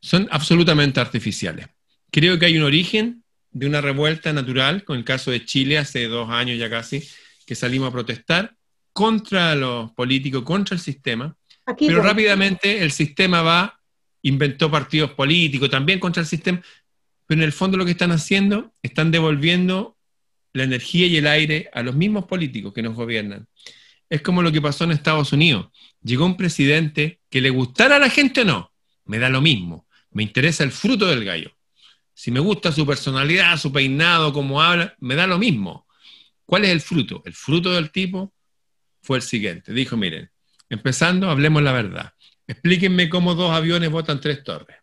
Son absolutamente artificiales. Creo que hay un origen de una revuelta natural, con el caso de Chile hace dos años ya casi, que salimos a protestar contra los políticos, contra el sistema, pero rápidamente el sistema va inventó partidos políticos también contra el sistema, pero en el fondo lo que están haciendo, están devolviendo la energía y el aire a los mismos políticos que nos gobiernan. Es como lo que pasó en Estados Unidos. Llegó un presidente que le gustara a la gente o no, me da lo mismo, me interesa el fruto del gallo. Si me gusta su personalidad, su peinado, cómo habla, me da lo mismo. ¿Cuál es el fruto? El fruto del tipo fue el siguiente. Dijo, miren, empezando, hablemos la verdad. Explíquenme cómo dos aviones votan tres torres.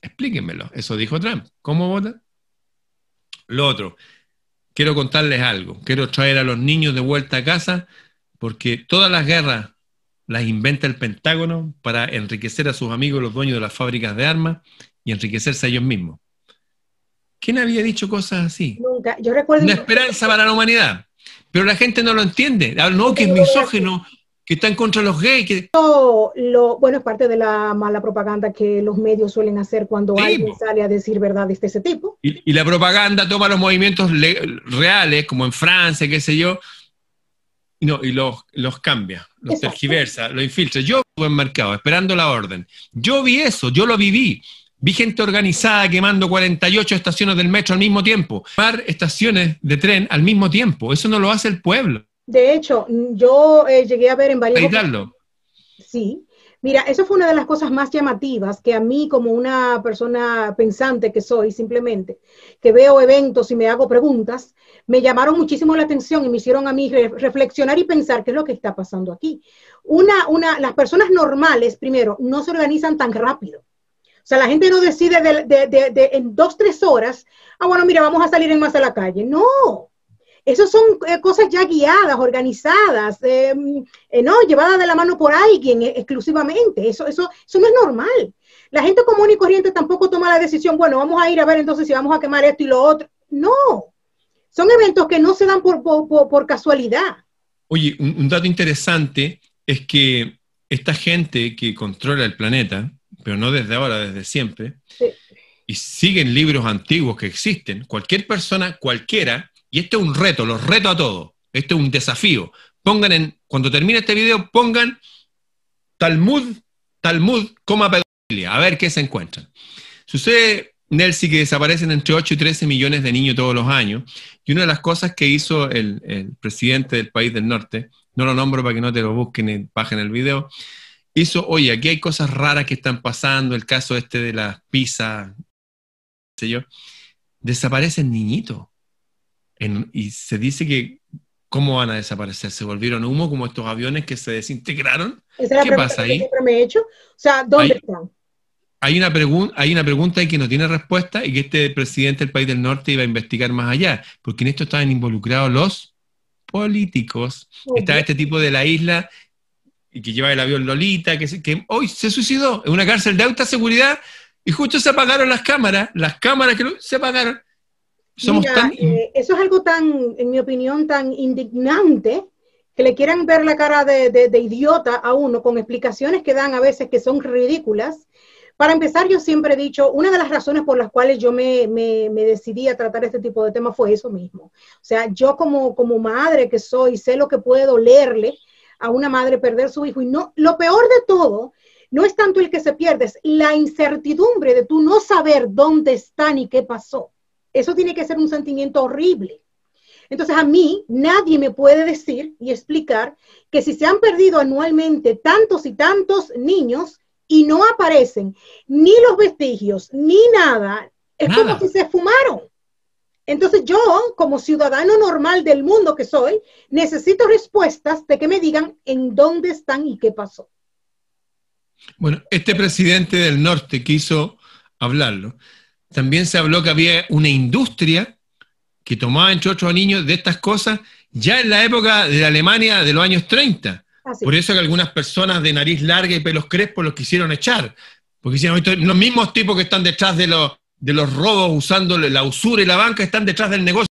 Explíquenmelo. Eso dijo Trump. ¿Cómo votan? Lo otro, quiero contarles algo. Quiero traer a los niños de vuelta a casa porque todas las guerras las inventa el Pentágono para enriquecer a sus amigos, los dueños de las fábricas de armas, y enriquecerse a ellos mismos. ¿Quién había dicho cosas así? Nunca. Yo recuerdo. Una esperanza para la humanidad. Pero la gente no lo entiende. No, que es misógeno, que están contra los gays. Que... Lo, bueno, es parte de la mala propaganda que los medios suelen hacer cuando alguien sale a decir verdades de ese tipo. Y, la propaganda toma los movimientos reales, como en Francia, qué sé yo, y, no, y los, los cambia, los tergiversa, los infiltra. Yo estuve enmarcado, esperando la orden. Yo vi eso, yo lo viví. Vi gente organizada quemando 48 estaciones del metro al mismo tiempo, par estaciones de tren al mismo tiempo. Eso no lo hace el pueblo. De hecho, yo eh, llegué a ver en varios... Sí. Mira, eso fue una de las cosas más llamativas que a mí, como una persona pensante que soy, simplemente, que veo eventos y me hago preguntas, me llamaron muchísimo la atención y me hicieron a mí reflexionar y pensar qué es lo que está pasando aquí. Una, una, las personas normales, primero, no se organizan tan rápido. O sea, la gente no decide de, en dos, tres horas, ah, bueno, mira, vamos a salir en más a la calle. No, esas son eh, cosas ya guiadas, organizadas, eh, eh, no, llevadas de la mano por alguien exclusivamente. Eso, eso, eso no es normal. La gente común y corriente tampoco toma la decisión, bueno, vamos a ir a ver entonces si vamos a quemar esto y lo otro. No, son eventos que no se dan por, por, casualidad. Oye, un, dato interesante es que esta gente que controla el planeta, pero no desde ahora, desde siempre, y siguen libros antiguos que existen, cualquier persona, cualquiera, y este es un reto, los reto a todos. Este es un desafío. Pongan en, cuando termine este video, pongan Talmud, Talmud, coma pedofilia, a ver qué se encuentran. Sucede, Nelsi, que desaparecen entre 8 y 13 millones de niños todos los años. Y una de las cosas que hizo el, presidente del país del norte, no lo nombro para que no te lo busquen y bajen el video, hizo, oye, aquí hay cosas raras que están pasando, el caso este de las pizzas, sé yo, desaparecen niñitos y se dice que, ¿cómo van a desaparecer? ¿Se volvieron humo como estos aviones que se desintegraron? ¿Qué pasa ahí? me he hecho. O sea, ¿dónde están? Hay una, hay una pregunta ahí que no tiene respuesta y que este presidente del país del norte iba a investigar más allá, porque en esto estaban involucrados los políticos. Está este tipo de la isla y que lleva el avión Lolita, que, que hoy se suicidó en una cárcel de alta seguridad y justo se apagaron las cámaras, las cámaras que se apagaron eh, eso es algo tan, en mi opinión, tan indignante que le quieran ver la cara de, idiota a uno con explicaciones que dan a veces que son ridículas. Para empezar, yo siempre he dicho, una de las razones por las cuales yo me, decidí a tratar este tipo de temas fue eso mismo. O sea, yo como, como madre que soy, sé lo que puede dolerle a una madre perder su hijo. Y no, lo peor de todo no es tanto el que se pierde, es la incertidumbre de tú no saber dónde está ni qué pasó. Eso tiene que ser un sentimiento horrible. Entonces a mí nadie me puede decir y explicar que si se han perdido anualmente tantos y tantos niños y no aparecen ni los vestigios ni nada, es como si se fumaron. Entonces yo, como ciudadano normal del mundo que soy, necesito respuestas de que me digan en dónde están y qué pasó. Bueno, este presidente del norte quiso hablarlo. También se habló que había una industria que tomaba entre otros niños de estas cosas ya en la época de la Alemania de los años 30. Por eso que algunas personas de nariz larga y pelos crespos los quisieron echar. Porque hicieron los mismos tipos que están detrás de los, de los robos usando la usura y la banca están detrás del negocio.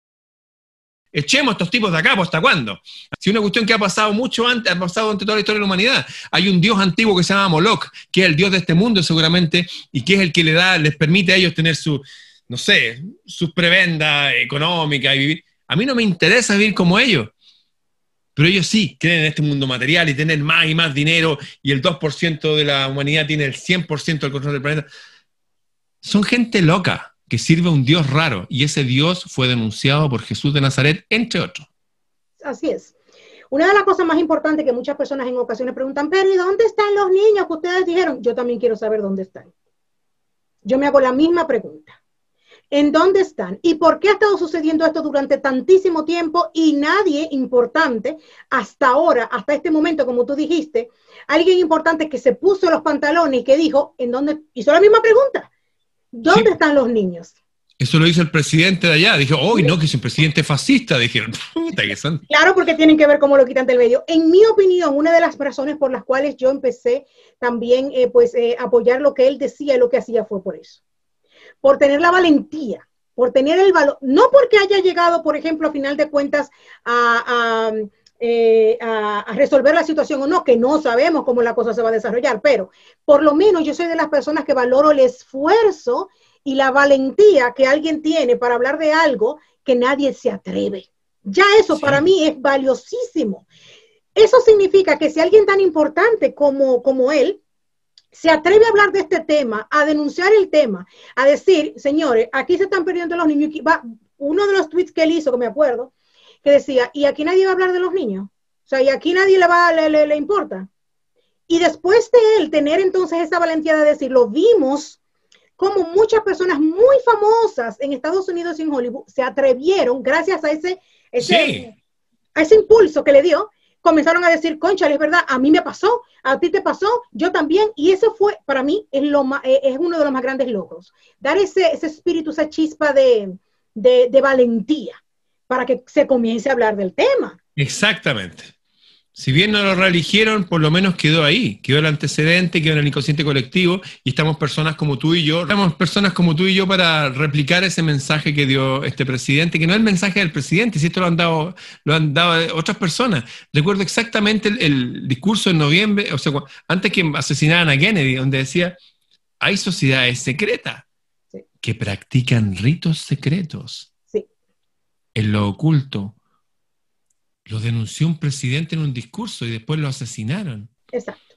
Echemos a estos tipos de acá, ¿pues hasta cuándo? Si una cuestión que ha pasado mucho antes, ha pasado ante toda la historia de la humanidad. Hay un dios antiguo que se llama Moloch, que es el dios de este mundo seguramente, y que es el que le da, les permite a ellos tener su, no sé, sus prebendas económicas y vivir. A mí no me interesa vivir como ellos, pero ellos sí creen en este mundo material y tener más y más dinero y el 2% de la humanidad tiene el 100% del control del planeta. Son gente loca que sirve a un Dios raro y ese Dios fue denunciado por Jesús de Nazaret, entre otros. Así es. Una de las cosas más importantes que muchas personas en ocasiones preguntan, pero ¿y dónde están los niños que ustedes dijeron? Yo también quiero saber dónde están. Yo me hago la misma pregunta en dónde están y por qué ha estado sucediendo esto durante tantísimo tiempo y nadie importante hasta ahora, hasta este momento, como tú dijiste, alguien importante que se puso los pantalones y que dijo, ¿en dónde? Hizo la misma pregunta, ¿dónde están los niños? Eso lo hizo el presidente de allá. Dije, oh, no, que es un presidente fascista. Dijeron, puta que son. Claro, porque tienen que ver cómo lo quitan del medio. En mi opinión, una de las razones por las cuales yo empecé también, eh, pues, eh, apoyar lo que él decía y lo que hacía fue por eso por tener la valentía, por tener el valor, no porque haya llegado, por ejemplo, a final de cuentas eh, a, resolver la situación o no, que no sabemos cómo la cosa se va a desarrollar, pero por lo menos yo soy de las personas que valoro el esfuerzo y la valentía que alguien tiene para hablar de algo que nadie se atreve. Ya eso para mí es valiosísimo. Eso significa que si alguien tan importante como, como él se atreve a hablar de este tema, a denunciar el tema, a decir, señores, aquí se están perdiendo los niños. Uno de los tweets que él hizo, que me acuerdo, que decía, y aquí nadie va a hablar de los niños. O sea, y aquí nadie le, va, le, le, le importa. Y después de él tener entonces esa valentía de decir, lo vimos como muchas personas muy famosas en Estados Unidos y en Hollywood se atrevieron, gracias a ese, ese, a ese impulso que le dio, comenzaron a decir, concha, es verdad, a mí me pasó, a ti te pasó, yo también, y eso fue, para mí, es, lo eh, es uno de los más grandes logros. Dar ese, ese espíritu, esa chispa de, de valentía para que se comience a hablar del tema. Exactamente si bien no lo reeligieron, por lo menos quedó ahí, quedó el antecedente, quedó en el inconsciente colectivo y estamos personas como tú y yo, estamos personas como tú y yo para replicar ese mensaje que dio este presidente, que no es el mensaje del presidente, si esto lo han dado, lo han dado otras personas. Recuerdo exactamente el, discurso en noviembre, o sea, antes que asesinaran a Kennedy, donde decía, hay sociedades secretas que practican ritos secretos en lo oculto lo denunció un presidente en un discurso y después lo asesinaron. Exacto.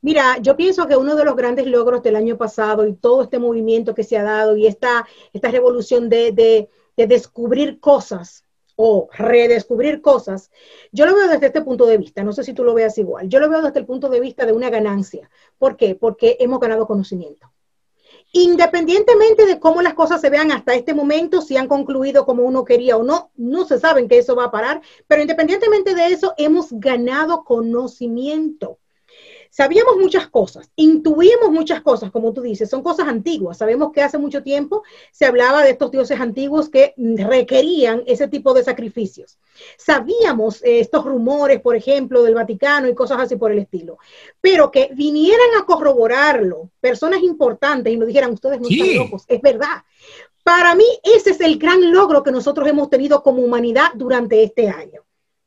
Mira, yo pienso que uno de los grandes logros del año pasado y todo este movimiento que se ha dado y esta, esta revolución de, de, descubrir cosas o redescubrir cosas, yo lo veo desde este punto de vista, no sé si tú lo veas igual, yo lo veo desde el punto de vista de una ganancia. ¿Por qué? Porque hemos ganado conocimiento. Independientemente de cómo las cosas se vean hasta este momento, si han concluido como uno quería o no, no se sabe que eso va a parar, pero independientemente de eso, hemos ganado conocimiento. Sabíamos muchas cosas, intuíamos muchas cosas, como tú dices, son cosas antiguas. Sabemos que hace mucho tiempo se hablaba de estos dioses antiguos que requerían ese tipo de sacrificios. Sabíamos eh, estos rumores, por ejemplo, del Vaticano y cosas así por el estilo. Pero que vinieran a corroborarlo personas importantes y nos dijeran, ustedes no están locos, es verdad. Para mí ese es el gran logro que nosotros hemos tenido como humanidad durante este año.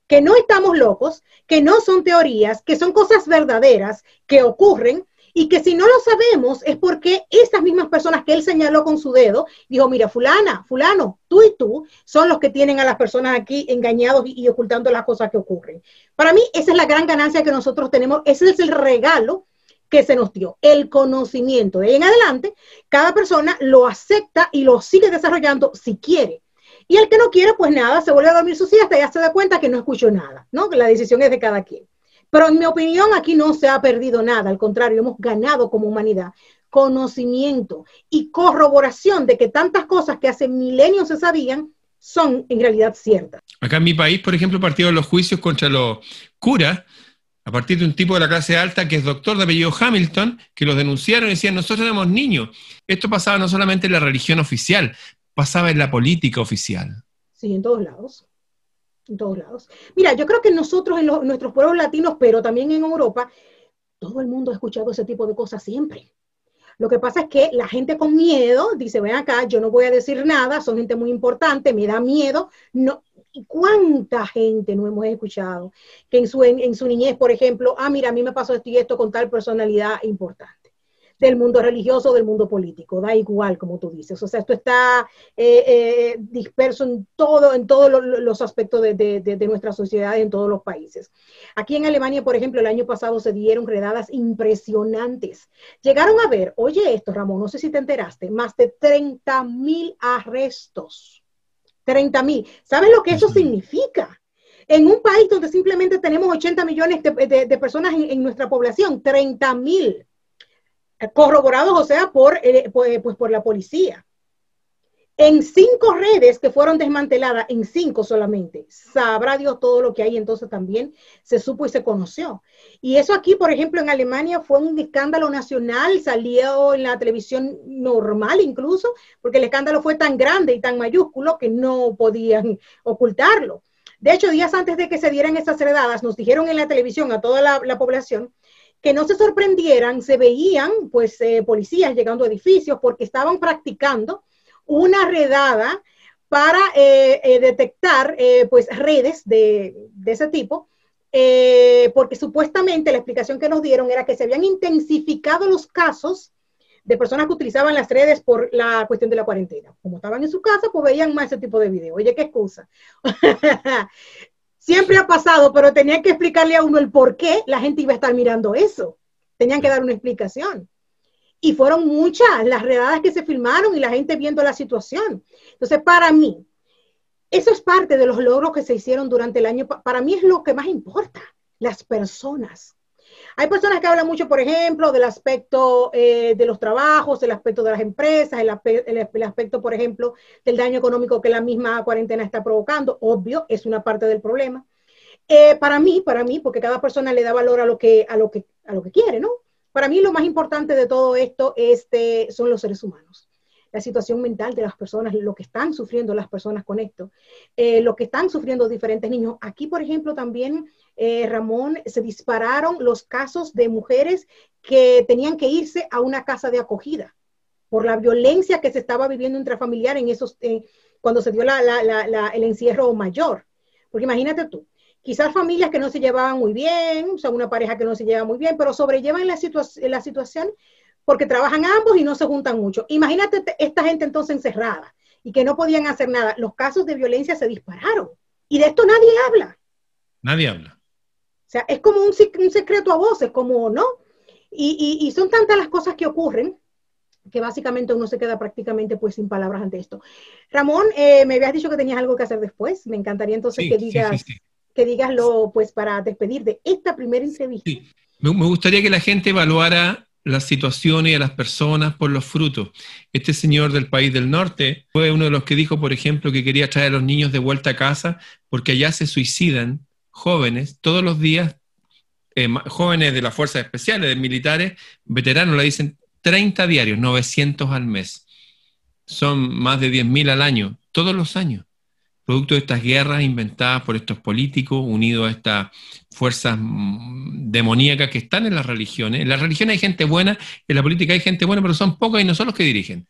Que no estamos locos, que no son teorías, que son cosas verdaderas que ocurren y que si no lo sabemos es porque estas mismas personas que él señaló con su dedo, dijo, mira, fulana, fulano, tú y tú son los que tienen a las personas aquí engañados y, ocultando las cosas que ocurren. Para mí, esa es la gran ganancia que nosotros tenemos, ese es el regalo que se nos dio, el conocimiento. De ahí en adelante, cada persona lo acepta y lo sigue desarrollando si quiere. Y el que no quiere, pues nada, se vuelve a dormir su siesta y ya se da cuenta que no escuchó nada, ¿no? Que la decisión es de cada quien. Pero en mi opinión, aquí no se ha perdido nada, al contrario, hemos ganado como humanidad conocimiento y corroboración de que tantas cosas que hace milenios se sabían son en realidad ciertas. Acá en mi país, por ejemplo, partieron los juicios contra los curas a partir de un tipo de la clase alta que es doctor de apellido Hamilton, que los denunciaron y decían, nosotros éramos niños. Esto pasaba no solamente en la religión oficial, pasaba en la política oficial. Sí, en todos lados. En todos lados. Mira, yo creo que nosotros, en, nuestros pueblos latinos, pero también en Europa, todo el mundo ha escuchado ese tipo de cosas siempre. Lo que pasa es que la gente con miedo dice, ven acá, yo no voy a decir nada, son gente muy importante, me da miedo. No, ¿Cuánta gente no hemos escuchado que en su, en su niñez, por ejemplo, ah, mira, a mí me pasó esto y esto con tal personalidad importante? Del mundo religioso, del mundo político, da igual como tú dices. O sea, esto está eh, eh, disperso en todo, en todos los aspectos de, de, nuestra sociedad, en todos los países. Aquí en Alemania, por ejemplo, el año pasado se dieron redadas impresionantes. Llegaron a ver, oye esto, Ramón, no sé si te enteraste, más de 30 mil arrestos. 30 mil. ¿Sabes lo que eso significa? En un país donde simplemente tenemos 80 millones de, personas en, en, nuestra población, 30 mil corroborados, o sea, por, eh, pues, pues, por la policía. En cinco redes que fueron desmanteladas, en cinco solamente, sabrá Dios todo lo que hay, entonces también se supo y se conoció. Y eso aquí, por ejemplo, en Alemania fue un escándalo nacional, salió en la televisión normal incluso, porque el escándalo fue tan grande y tan mayúsculo que no podían ocultarlo. De hecho, días antes de que se dieran esas redadas, nos dijeron en la televisión a toda la población que no se sorprendieran, se veían pues eh, policías llegando a edificios porque estaban practicando una redada para eh, eh, detectar pues redes de, de ese tipo, porque supuestamente la explicación que nos dieron era que se habían intensificado los casos de personas que utilizaban las redes por la cuestión de la cuarentena. Como estaban en su casa, pues veían más ese tipo de videos. Oye, qué excusa. Siempre ha pasado, pero tenía que explicarle a uno el por qué la gente iba a estar mirando eso. Tenían que dar una explicación. Y fueron muchas las redadas que se filmaron y la gente viendo la situación. Entonces, para mí, eso es parte de los logros que se hicieron durante el año. Para mí es lo que más importa, las personas. Hay personas que hablan mucho, por ejemplo, del aspecto eh, de los trabajos, el aspecto de las empresas, el, aspecto, por ejemplo, del daño económico que la misma cuarentena está provocando. Obvio, es una parte del problema. Eh, para mí, para mí, porque cada persona le da valor a lo que, a lo que, a lo que quiere, ¿no? Para mí lo más importante de todo esto este, son los seres humanos la situación mental de las personas, lo que están sufriendo las personas con esto, eh, lo que están sufriendo diferentes niños. Aquí, por ejemplo, también, eh, Ramón, se dispararon los casos de mujeres que tenían que irse a una casa de acogida por la violencia que se estaba viviendo intrafamiliar en esos, cuando se dio el encierro mayor. Porque imagínate tú, quizás familias que no se llevaban muy bien, o sea, una pareja que no se lleva muy bien, pero sobrellevan la, la situación porque trabajan ambos y no se juntan mucho. Imagínate esta gente entonces encerrada y que no podían hacer nada. Los casos de violencia se dispararon y de esto nadie habla. Nadie habla. Sea, es como un, secreto a voces, como, ¿no? Y, son tantas las cosas que ocurren que básicamente uno se queda prácticamente pues sin palabras ante esto. Ramón, eh, me habías dicho que tenías algo que hacer después. Me encantaría entonces que digas, que digas lo pues para despedir de esta primera entrevista. Me, me gustaría que la gente evaluara las situaciones y a las personas por los frutos. Este señor del país del norte fue uno de los que dijo, por ejemplo, que quería traer a los niños de vuelta a casa porque allá se suicidan jóvenes todos los días, eh, jóvenes de las fuerzas especiales, de militares, veteranos, le dicen 30 diarios, 900 al mes. Son más de 10.000 al año, todos los años producto de estas guerras inventadas por estos políticos, unidos a estas fuerzas mm, demoníacas que están en las religiones. En las religiones hay gente buena, en la política hay gente buena, pero son pocos y no son los que dirigen.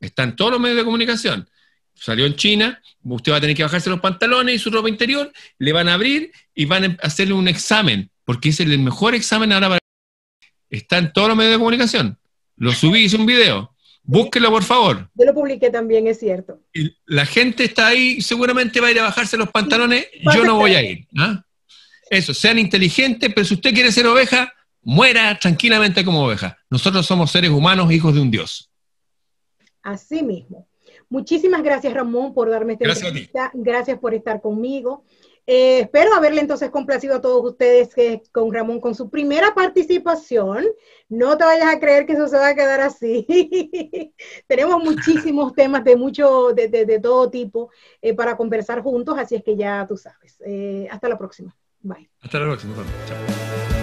Están todos los medios de comunicación. Salió en China, usted va a tener que bajarse los pantalones y su ropa interior, le van a abrir y van a hacerle un examen, porque es el mejor examen ahora para... Está en todos los medios de comunicación. Lo subí, hice un video. Búsquelo, por favor. Yo lo publiqué también, es cierto. Y la gente está ahí, seguramente va a ir a bajarse los pantalones, yo no voy a ir. ¿ah? Eso, sean inteligentes, pero si usted quiere ser oveja, muera tranquilamente como oveja. Nosotros somos seres humanos, hijos de un Dios. Así mismo. Muchísimas gracias, Ramón, por darme esta gracias entrevista. Gracias por estar conmigo. Eh, espero haberle entonces complacido a todos ustedes que, con Ramón con su primera participación. No te vayas a creer que eso se va a quedar así. Tenemos muchísimos temas de mucho, de, de, todo tipo eh, para conversar juntos, así es que ya tú sabes. Eh, hasta la próxima. Bye. Hasta la próxima. Chao.